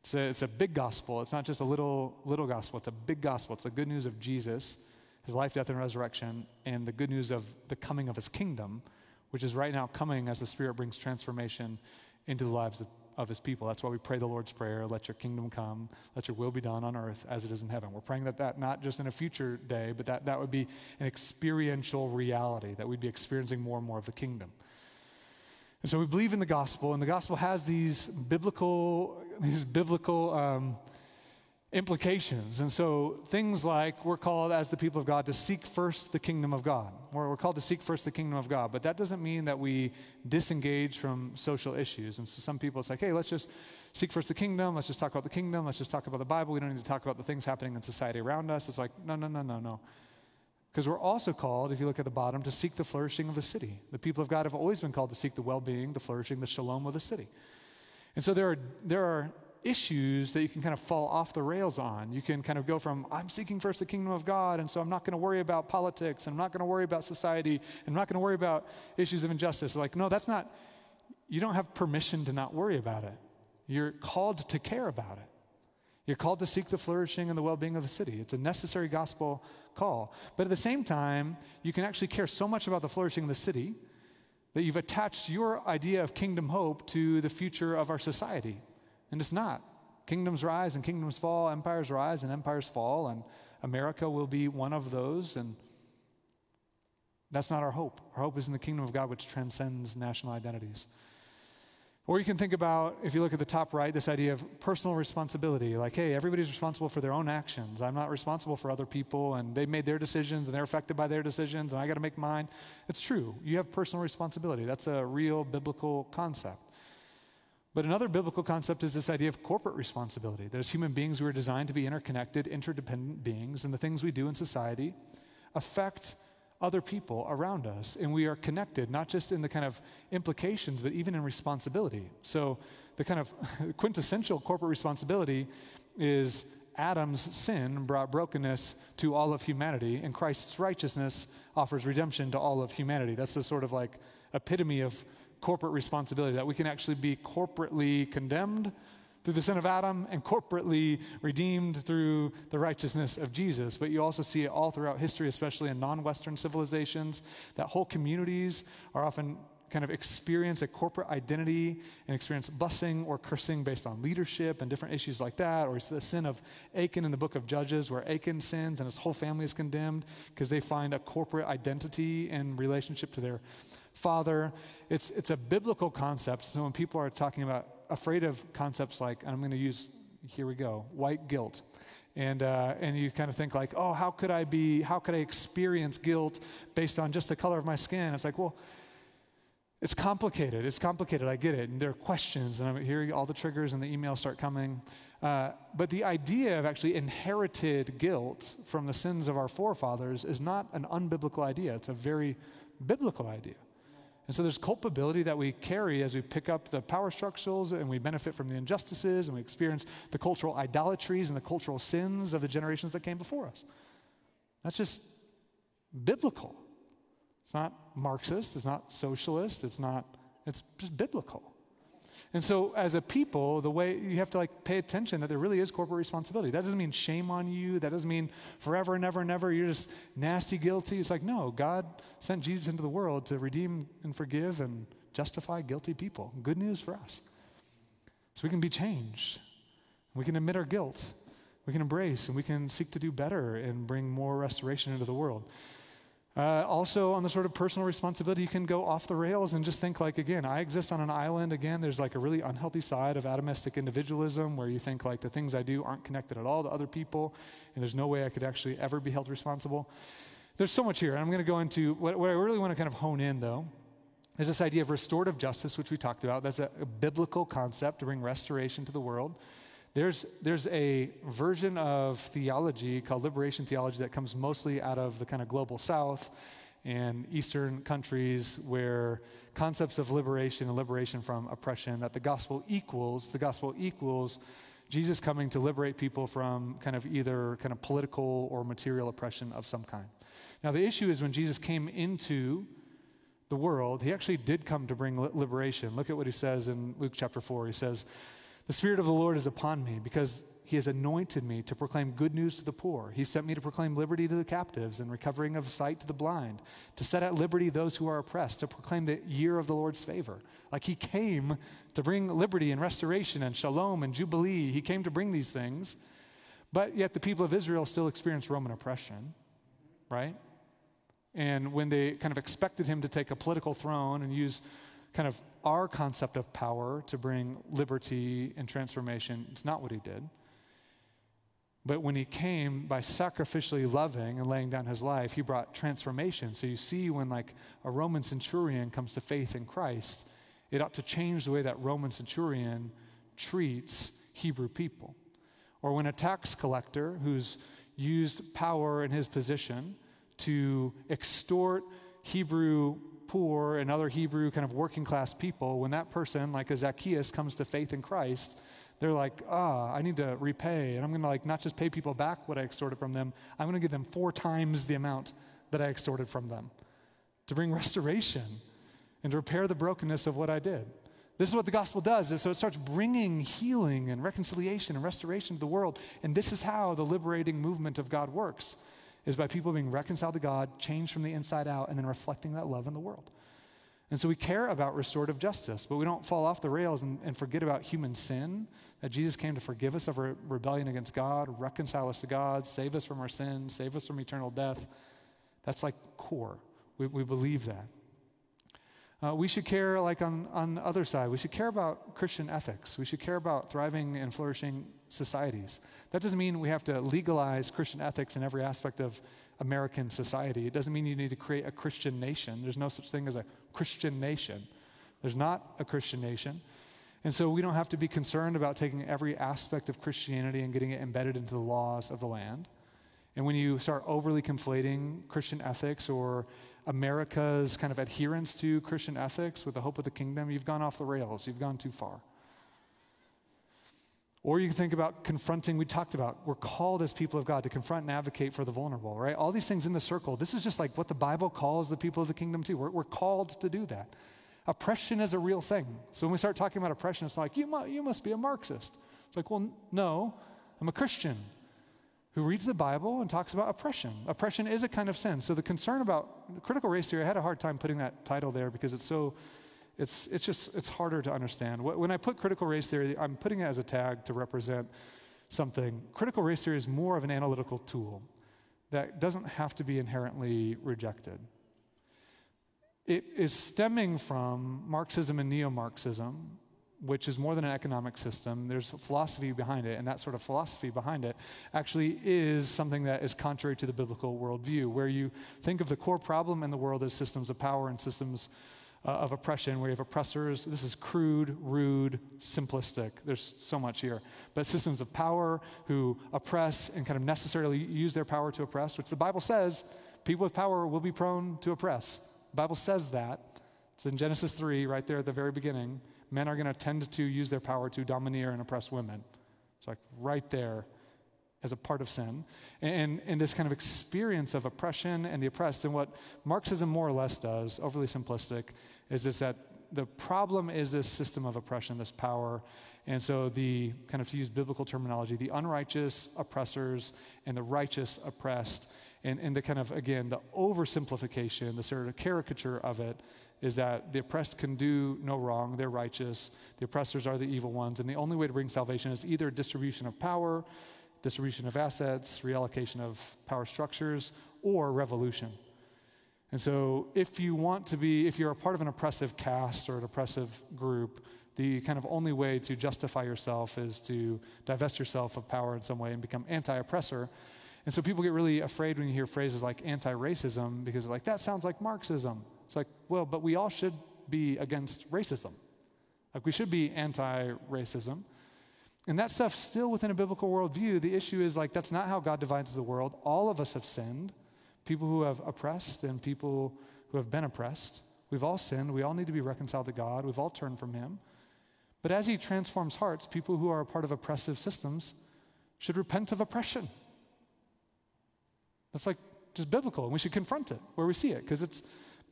It's a, it's a big gospel. It's not just a little, little gospel. It's a big gospel. It's the good news of Jesus, his life, death, and resurrection, and the good news of the coming of his kingdom, which is right now coming as the Spirit brings transformation into the lives of, of his people. That's why we pray the Lord's Prayer let your kingdom come, let your will be done on earth as it is in heaven. We're praying that that not just in a future day, but that that would be an experiential reality, that we'd be experiencing more and more of the kingdom. And so we believe in the gospel, and the gospel has these biblical, these biblical um, implications. And so things like we're called as the people of God to seek first the kingdom of God. We're, we're called to seek first the kingdom of God, but that doesn't mean that we disengage from social issues. And so some people, it's like, hey, let's just seek first the kingdom. Let's just talk about the kingdom. Let's just talk about the Bible. We don't need to talk about the things happening in society around us. It's like, no, no, no, no, no. Because we're also called, if you look at the bottom, to seek the flourishing of the city. The people of God have always been called to seek the well being, the flourishing, the shalom of the city. And so there are, there are issues that you can kind of fall off the rails on. You can kind of go from, I'm seeking first the kingdom of God, and so I'm not going to worry about politics, and I'm not going to worry about society, and I'm not going to worry about issues of injustice. Like, no, that's not, you don't have permission to not worry about it. You're called to care about it. You're called to seek the flourishing and the well being of the city. It's a necessary gospel call. But at the same time, you can actually care so much about the flourishing of the city that you've attached your idea of kingdom hope to the future of our society. And it's not. Kingdoms rise and kingdoms fall, empires rise and empires fall, and America will be one of those. And that's not our hope. Our hope is in the kingdom of God, which transcends national identities. Or you can think about, if you look at the top right, this idea of personal responsibility. Like, hey, everybody's responsible for their own actions. I'm not responsible for other people, and they made their decisions, and they're affected by their decisions, and I got to make mine. It's true. You have personal responsibility. That's a real biblical concept. But another biblical concept is this idea of corporate responsibility. That as human beings, we are designed to be interconnected, interdependent beings, and the things we do in society affect other people around us. And we are connected, not just in the kind of implications, but even in responsibility. So, the kind of quintessential corporate responsibility is Adam's sin brought brokenness to all of humanity, and Christ's righteousness offers redemption to all of humanity. That's the sort of like epitome of corporate responsibility that we can actually be corporately condemned through the sin of Adam and corporately redeemed through the righteousness of Jesus. But you also see it all throughout history, especially in non Western civilizations, that whole communities are often kind of experience a corporate identity and experience blessing or cursing based on leadership and different issues like that. Or it's the sin of Achan in the book of Judges, where Achan sins and his whole family is condemned because they find a corporate identity in relationship to their father. It's, it's a biblical concept. So when people are talking about afraid of concepts like, I'm going to use, here we go, white guilt. And, uh, and you kind of think like, oh, how could I be, how could I experience guilt based on just the color of my skin? It's like, well, it's complicated. It's complicated. I get it. And there are questions, and I'm hearing all the triggers, and the emails start coming. Uh, but the idea of actually inherited guilt from the sins of our forefathers is not an unbiblical idea. It's a very biblical idea. And so there's culpability that we carry as we pick up the power structures and we benefit from the injustices and we experience the cultural idolatries and the cultural sins of the generations that came before us. That's just biblical. It's not Marxist, it's not socialist, it's not, it's just biblical. And so, as a people, the way you have to like pay attention that there really is corporate responsibility. That doesn't mean shame on you. That doesn't mean forever and ever and ever you're just nasty, guilty. It's like, no, God sent Jesus into the world to redeem and forgive and justify guilty people. Good news for us. So we can be changed. We can admit our guilt. We can embrace and we can seek to do better and bring more restoration into the world. Uh, also, on the sort of personal responsibility, you can go off the rails and just think like, again, I exist on an island. Again, there's like a really unhealthy side of atomistic individualism where you think like the things I do aren't connected at all to other people, and there's no way I could actually ever be held responsible. There's so much here. and I'm going to go into what, what I really want to kind of hone in, though, is this idea of restorative justice, which we talked about. That's a, a biblical concept to bring restoration to the world. There's, there's a version of theology called liberation theology that comes mostly out of the kind of global south and Eastern countries where concepts of liberation and liberation from oppression, that the gospel equals, the gospel equals Jesus coming to liberate people from kind of either kind of political or material oppression of some kind. Now, the issue is when Jesus came into the world, he actually did come to bring liberation. Look at what he says in Luke chapter 4. He says, the Spirit of the Lord is upon me because he has anointed me to proclaim good news to the poor. He sent me to proclaim liberty to the captives and recovering of sight to the blind, to set at liberty those who are oppressed, to proclaim the year of the Lord's favor. Like he came to bring liberty and restoration and shalom and jubilee. He came to bring these things, but yet the people of Israel still experience Roman oppression, right? And when they kind of expected him to take a political throne and use kind of our concept of power to bring liberty and transformation. It's not what he did. But when he came by sacrificially loving and laying down his life, he brought transformation. So you see, when like a Roman centurion comes to faith in Christ, it ought to change the way that Roman centurion treats Hebrew people. Or when a tax collector who's used power in his position to extort Hebrew poor and other Hebrew kind of working class people, when that person, like a Zacchaeus, comes to faith in Christ, they're like, ah, I need to repay. And I'm going to like not just pay people back what I extorted from them, I'm going to give them four times the amount that I extorted from them to bring restoration and to repair the brokenness of what I did. This is what the gospel does. So it starts bringing healing and reconciliation and restoration to the world. And this is how the liberating movement of God works is by people being reconciled to God, changed from the inside out, and then reflecting that love in the world. And so we care about restorative justice, but we don't fall off the rails and, and forget about human sin, that Jesus came to forgive us of our rebellion against God, reconcile us to God, save us from our sins, save us from eternal death. That's like core. We, we believe that. Uh, we should care, like on, on the other side, we should care about Christian ethics. We should care about thriving and flourishing societies. That doesn't mean we have to legalize Christian ethics in every aspect of American society. It doesn't mean you need to create a Christian nation. There's no such thing as a Christian nation. There's not a Christian nation. And so we don't have to be concerned about taking every aspect of Christianity and getting it embedded into the laws of the land. And when you start overly conflating Christian ethics or America's kind of adherence to Christian ethics with the hope of the kingdom, you've gone off the rails. You've gone too far. Or you can think about confronting, we talked about, we're called as people of God to confront and advocate for the vulnerable, right? All these things in the circle. This is just like what the Bible calls the people of the kingdom to. We're, we're called to do that. Oppression is a real thing. So when we start talking about oppression, it's like, you, mu- you must be a Marxist. It's like, well, no, I'm a Christian who reads the Bible and talks about oppression. Oppression is a kind of sin. So the concern about critical race theory, I had a hard time putting that title there because it's so it's, it's just, it's harder to understand. When I put critical race theory, I'm putting it as a tag to represent something. Critical race theory is more of an analytical tool that doesn't have to be inherently rejected. It is stemming from Marxism and neo Marxism, which is more than an economic system. There's philosophy behind it, and that sort of philosophy behind it actually is something that is contrary to the biblical worldview, where you think of the core problem in the world as systems of power and systems uh, of oppression, where you have oppressors. This is crude, rude, simplistic. There's so much here. But systems of power who oppress and kind of necessarily use their power to oppress, which the Bible says people with power will be prone to oppress. The Bible says that. It's in Genesis 3, right there at the very beginning. Men are going to tend to use their power to domineer and oppress women. It's like right there as a part of sin. And, and this kind of experience of oppression and the oppressed. And what Marxism more or less does, overly simplistic, is this that the problem is this system of oppression, this power. And so, the kind of to use biblical terminology, the unrighteous oppressors and the righteous oppressed. And, and the kind of, again, the oversimplification, the sort of caricature of it is that the oppressed can do no wrong, they're righteous, the oppressors are the evil ones, and the only way to bring salvation is either distribution of power distribution of assets, reallocation of power structures, or revolution. And so, if you want to be, if you're a part of an oppressive caste or an oppressive group, the kind of only way to justify yourself is to divest yourself of power in some way and become anti oppressor. And so, people get really afraid when you hear phrases like anti racism because, like, that sounds like Marxism. It's like, well, but we all should be against racism. Like, we should be anti racism. And that stuff's still within a biblical worldview. The issue is like, that's not how God divides the world. All of us have sinned. People who have oppressed and people who have been oppressed. We've all sinned. We all need to be reconciled to God. We've all turned from Him. But as He transforms hearts, people who are a part of oppressive systems should repent of oppression. That's like just biblical, and we should confront it where we see it because it's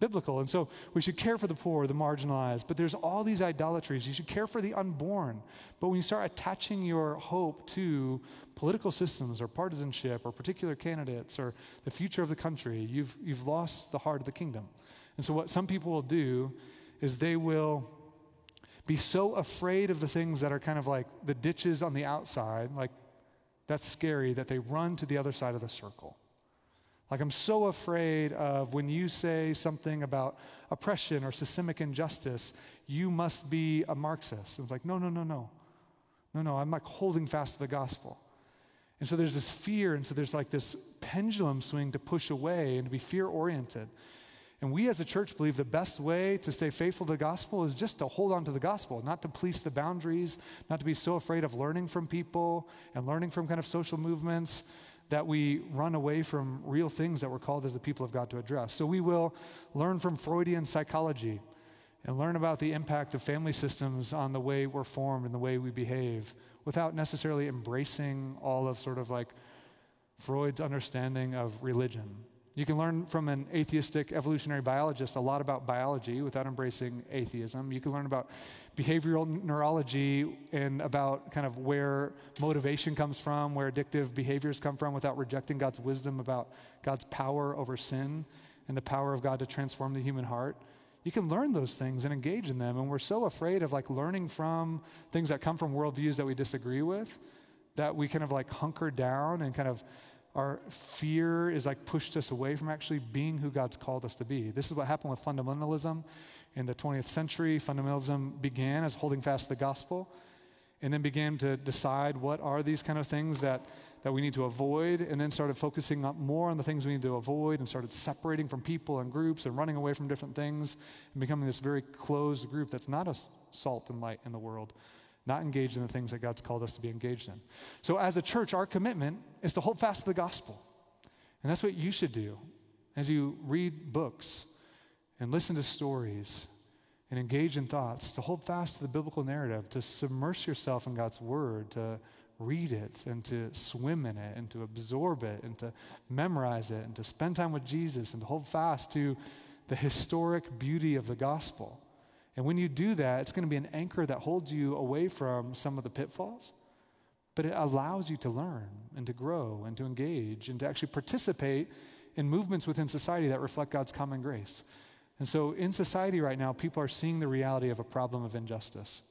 biblical. And so we should care for the poor, the marginalized, but there's all these idolatries. You should care for the unborn. But when you start attaching your hope to political systems or partisanship or particular candidates or the future of the country, you've, you've lost the heart of the kingdom. And so what some people will do is they will be so afraid of the things that are kind of like the ditches on the outside, like that's scary, that they run to the other side of the circle. Like, I'm so afraid of when you say something about oppression or systemic injustice, you must be a Marxist. And it's like, no, no, no, no. No, no, I'm like holding fast to the gospel. And so there's this fear, and so there's like this pendulum swing to push away and to be fear oriented. And we as a church believe the best way to stay faithful to the gospel is just to hold on to the gospel, not to police the boundaries, not to be so afraid of learning from people and learning from kind of social movements that we run away from real things that we're called as the people of God to address. So we will learn from Freudian psychology and learn about the impact of family systems on the way we're formed and the way we behave without necessarily embracing all of sort of like Freud's understanding of religion. You can learn from an atheistic evolutionary biologist a lot about biology without embracing atheism. You can learn about behavioral neurology and about kind of where motivation comes from, where addictive behaviors come from without rejecting God's wisdom about God's power over sin and the power of God to transform the human heart. You can learn those things and engage in them. And we're so afraid of like learning from things that come from worldviews that we disagree with that we kind of like hunker down and kind of our fear is like pushed us away from actually being who God's called us to be. This is what happened with fundamentalism in the 20th century. Fundamentalism began as holding fast to the gospel and then began to decide what are these kind of things that, that we need to avoid, and then started focusing up more on the things we need to avoid and started separating from people and groups and running away from different things and becoming this very closed group that's not a salt and light in the world not engaged in the things that God's called us to be engaged in. So, as a church, our commitment is to hold fast to the gospel. And that's what you should do as you read books and listen to stories and engage in thoughts, to hold fast to the biblical narrative, to submerge yourself in God's word, to read it and to swim in it and to absorb it and to memorize it and to spend time with Jesus and to hold fast to the historic beauty of the gospel. And when you do that, it's going to be an anchor that holds you away from some of the pitfalls, but it allows you to learn and to grow and to engage and to actually participate in movements within society that reflect God's common grace. And so in society right now, people are seeing the reality of a problem of injustice.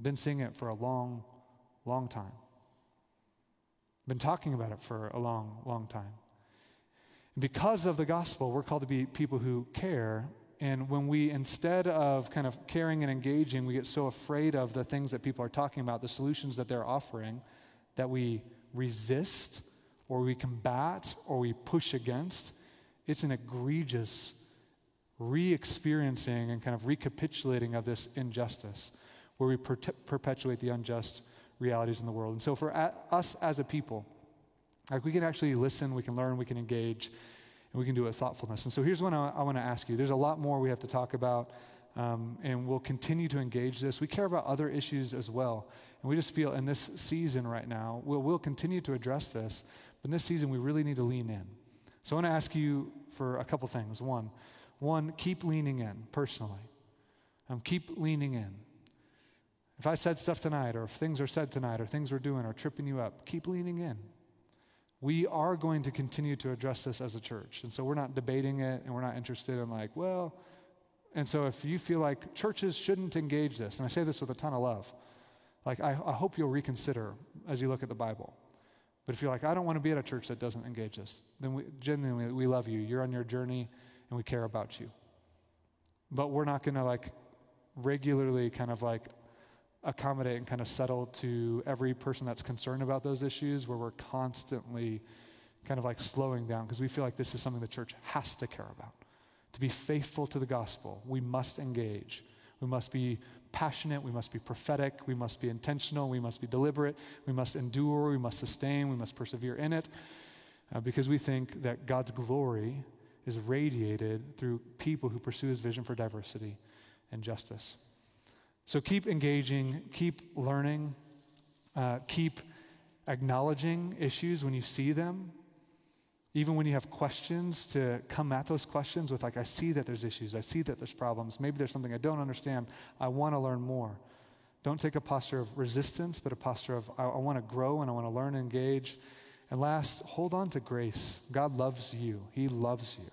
Been seeing it for a long, long time. Been talking about it for a long, long time. And because of the gospel, we're called to be people who care. And when we, instead of kind of caring and engaging, we get so afraid of the things that people are talking about, the solutions that they're offering, that we resist or we combat or we push against, it's an egregious re experiencing and kind of recapitulating of this injustice, where we per- perpetuate the unjust realities in the world. And so, for a- us as a people, like we can actually listen, we can learn, we can engage, and we can do it with thoughtfulness. And so, here's what I, I want to ask you there's a lot more we have to talk about. Um, and we'll continue to engage this. We care about other issues as well. And we just feel in this season right now, we'll, we'll continue to address this. But in this season, we really need to lean in. So I want to ask you for a couple things. One, one, keep leaning in personally. Um, keep leaning in. If I said stuff tonight, or if things are said tonight, or things we're doing are tripping you up, keep leaning in. We are going to continue to address this as a church. And so we're not debating it and we're not interested in, like, well, and so if you feel like churches shouldn't engage this, and I say this with a ton of love, like, I, I hope you'll reconsider as you look at the Bible. But if you're like, I don't want to be at a church that doesn't engage this, then we, genuinely, we love you. You're on your journey and we care about you. But we're not going to like regularly kind of like accommodate and kind of settle to every person that's concerned about those issues where we're constantly kind of like slowing down because we feel like this is something the church has to care about. To be faithful to the gospel, we must engage. We must be passionate, we must be prophetic, we must be intentional, we must be deliberate, we must endure, we must sustain, we must persevere in it uh, because we think that God's glory is radiated through people who pursue his vision for diversity and justice. So keep engaging, keep learning, uh, keep acknowledging issues when you see them. Even when you have questions, to come at those questions with, like, I see that there's issues, I see that there's problems, maybe there's something I don't understand, I want to learn more. Don't take a posture of resistance, but a posture of, I, I want to grow and I want to learn and engage. And last, hold on to grace. God loves you, He loves you.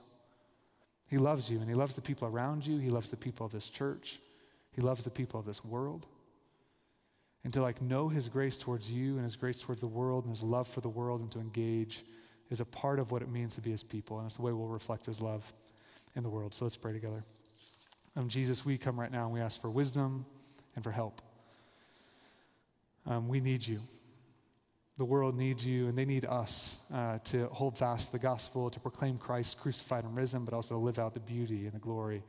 He loves you and He loves the people around you. He loves the people of this church. He loves the people of this world. And to like know His grace towards you and His grace towards the world and His love for the world and to engage is a part of what it means to be His people. And it's the way we'll reflect His love in the world. So let's pray together. Um, Jesus, we come right now and we ask for wisdom and for help. Um, we need you. The world needs you, and they need us uh, to hold fast the gospel, to proclaim Christ crucified and risen, but also to live out the beauty and the glory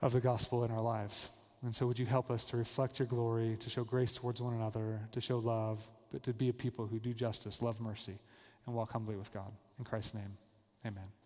of the gospel in our lives. And so, would you help us to reflect your glory, to show grace towards one another, to show love, but to be a people who do justice, love mercy, and walk humbly with God. In Christ's name, amen.